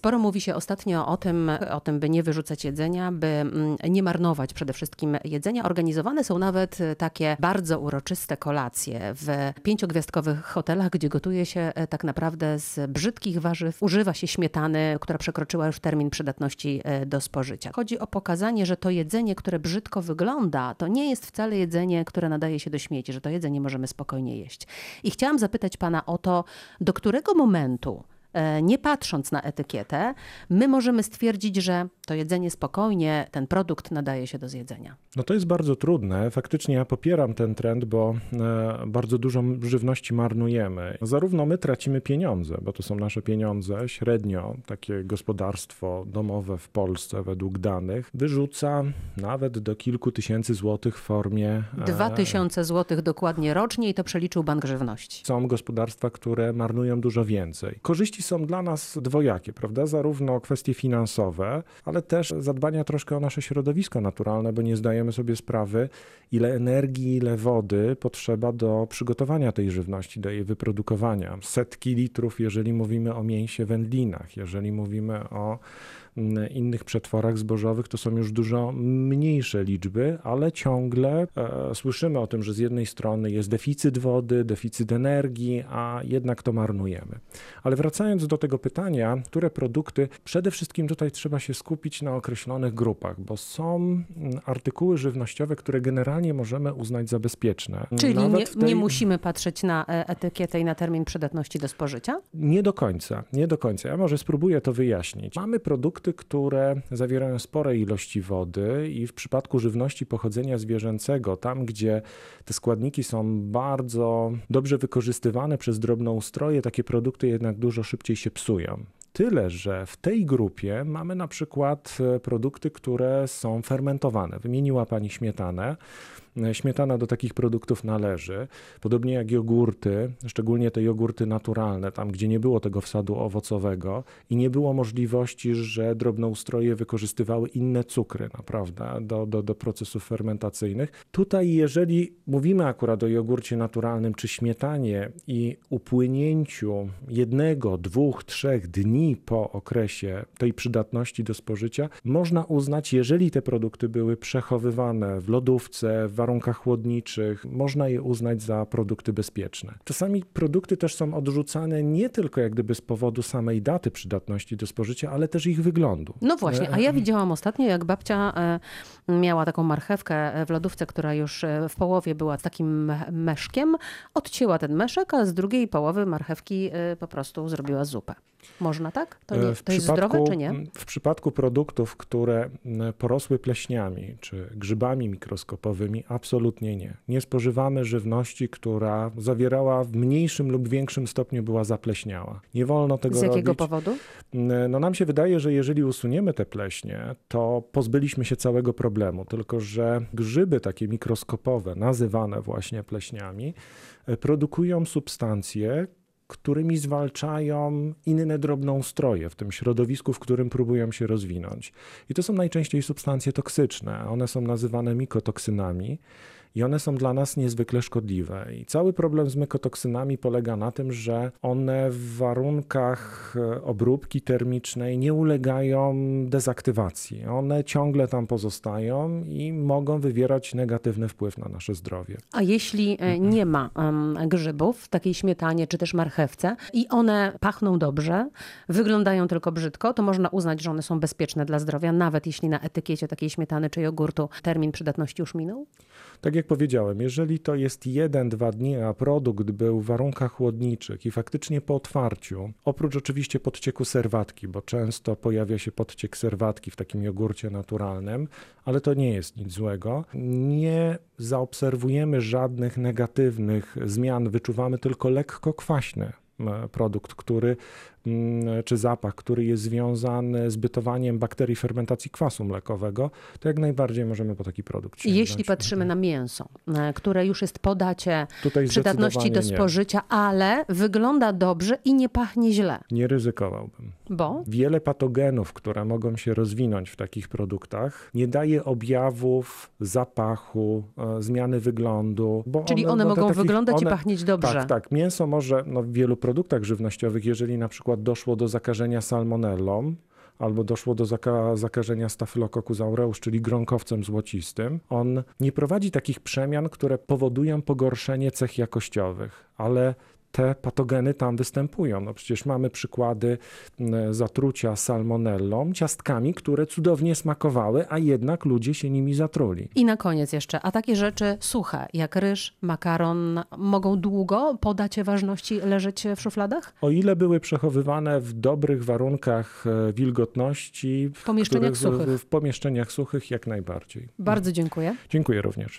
Sporo mówi się ostatnio o tym, o tym, by nie wyrzucać jedzenia, by mm, nie marnować przede wszystkim jedzenia. Organizowane są nawet takie bardzo uroczyste kolacje w pięciogwiazdkowych hotelach, gdzie gotuje się e, tak naprawdę z brzydkich warzyw. Używa się śmietany, która przekroczyła już termin przydatności e, do spożycia. Chodzi o pokazanie, że to jedzenie, które brzydko wygląda, to nie jest wcale jedzenie, które nadaje się do śmieci, że to jedzenie możemy spokojnie jeść. I chciałam zapytać pana o to, do którego momentu E, nie patrząc na etykietę, my możemy stwierdzić, że to jedzenie spokojnie, ten produkt nadaje się do zjedzenia. No to jest bardzo trudne. Faktycznie ja popieram ten trend, bo e, bardzo dużo żywności marnujemy. Zarówno my tracimy pieniądze, bo to są nasze pieniądze. Średnio takie gospodarstwo domowe w Polsce według danych wyrzuca nawet do kilku tysięcy złotych w formie... E, Dwa tysiące złotych dokładnie rocznie i to przeliczył Bank Żywności. Są gospodarstwa, które marnują dużo więcej. Korzyści korzyści są dla nas dwojakie, prawda? Zarówno kwestie finansowe, ale też zadbania troszkę o nasze środowisko naturalne, bo nie zdajemy sobie sprawy, ile energii, ile wody potrzeba do przygotowania tej żywności, do jej wyprodukowania. Setki litrów, jeżeli mówimy o mięsie, wędlinach, jeżeli mówimy o innych przetworach zbożowych to są już dużo mniejsze liczby, ale ciągle e, słyszymy o tym, że z jednej strony jest deficyt wody, deficyt energii, a jednak to marnujemy. Ale wracając do tego pytania, które produkty, przede wszystkim tutaj trzeba się skupić na określonych grupach, bo są artykuły żywnościowe, które generalnie możemy uznać za bezpieczne. Czyli nie, tej... nie, musimy patrzeć na e, etykietę i na termin przydatności do spożycia? Nie do końca, nie do końca. Ja może spróbuję to wyjaśnić. Mamy produkty, produkty, które zawierają spore ilości wody i w przypadku żywności pochodzenia zwierzęcego, tam gdzie te składniki są bardzo dobrze wykorzystywane przez drobnoustroje, takie produkty jednak dużo szybciej się psują. Tyle, że w tej grupie mamy na przykład e, produkty, które są fermentowane. Wymieniła Pani śmietanę. Śmietana do takich produktów należy, podobnie jak jogurty, szczególnie te jogurty naturalne, tam gdzie nie było tego wsadu owocowego i nie było możliwości, że drobnoustroje wykorzystywały inne cukry, naprawdę, do, do, do procesów fermentacyjnych. Tutaj, jeżeli mówimy akurat o jogurcie naturalnym czy śmietanie i upłynięciu jednego, dwóch, trzech dni po okresie tej przydatności do spożycia, można uznać, jeżeli te produkty były przechowywane w lodówce, w warunkach chłodniczych, można je uznać za produkty bezpieczne. Czasami produkty też są odrzucane nie tylko jak gdyby z powodu samej daty przydatności do spożycia, ale też ich wyglądu. No właśnie, a ja widziałam ostatnio, jak babcia e, miała taką marchewkę w lodówce, która już e, w połowie była takim meszkiem, odcięła ten meszek, a z drugiej połowy marchewki e, po prostu zrobiła zupę. Można tak? To, nie, to jest zdrowe czy nie? W przypadku produktów, które porosły pleśniami czy grzybami mikroskopowymi, absolutnie nie. Nie spożywamy żywności, która zawierała w mniejszym lub większym stopniu była zapleśniała. Nie wolno tego robić. Z jakiego powodu? No nam się wydaje, że jeżeli usuniemy te pleśnie, to pozbyliśmy się całego problemu, tylko że grzyby takie mikroskopowe, nazywane właśnie pleśniami, e, produkują substancje, którymi zwalczają inne drobnoustroje w tym środowisku, w którym próbują się rozwinąć. I to są najczęściej substancje toksyczne. One są nazywane mikotoksynami i one są dla nas niezwykle szkodliwe. I cały problem z mykotoksynami polega na tym, że one w warunkach e, obróbki termicznej nie ulegają dezaktywacji. One ciągle tam pozostają i mogą wywierać negatywny wpływ na nasze zdrowie. A jeśli e, nie ma grzybów w takiej śmietanie czy też marchewce i one pachną dobrze, wyglądają tylko brzydko, to można uznać, że one są bezpieczne dla zdrowia, nawet jeśli na etykiecie takiej śmietany czy jogurtu termin przydatności już minął? Tak jak powiedziałem, jeżeli to jest jeden, dwa dni, a produkt był w warunkach chłodniczych i faktycznie po otwarciu, oprócz oczywiście podcieku serwatki, bo często pojawia się podciek serwatki w takim jogurcie naturalnym, ale to nie jest nic złego, nie zaobserwujemy żadnych negatywnych zmian, wyczuwamy tylko lekko kwaśne produkt, który czy zapach, który jest związany z bytowaniem bakterii fermentacji kwasu mlekowego, to jak najbardziej możemy po taki produkt sięgnąć. Jeśli patrzymy na mięso, e, które już jest po dacie Tutaj przydatności do spożycia, nie. ale wygląda dobrze i nie pachnie źle. Nie ryzykowałbym. Bo? Wiele patogenów, które mogą się rozwinąć w takich produktach, nie daje objawów zapachu, e, zmiany wyglądu. Czyli one, one mogą takich, wyglądać one, i pachnieć dobrze. Tak, tak. Mięso może no, w wielu produktach żywnościowych, jeżeli na przykład przykład doszło do zakażenia salmonellą, albo doszło do zaka zakażenia Staphylococcus aureus, czyli gronkowcem złocistym, on nie prowadzi takich przemian, które powodują pogorszenie cech jakościowych, ale te patogeny tam występują. No przecież mamy przykłady zatrucia salmonellą, ciastkami, które cudownie smakowały, a jednak ludzie się nimi zatruli. I na koniec jeszcze, a takie rzeczy suche, jak ryż, makaron, mogą długo po dacie ważności leżeć w szufladach? O ile były przechowywane w dobrych warunkach e, wilgotności, w pomieszczeniach, których, suchych. w pomieszczeniach suchych jak najbardziej. Bardzo dziękuję. Dziękuję również.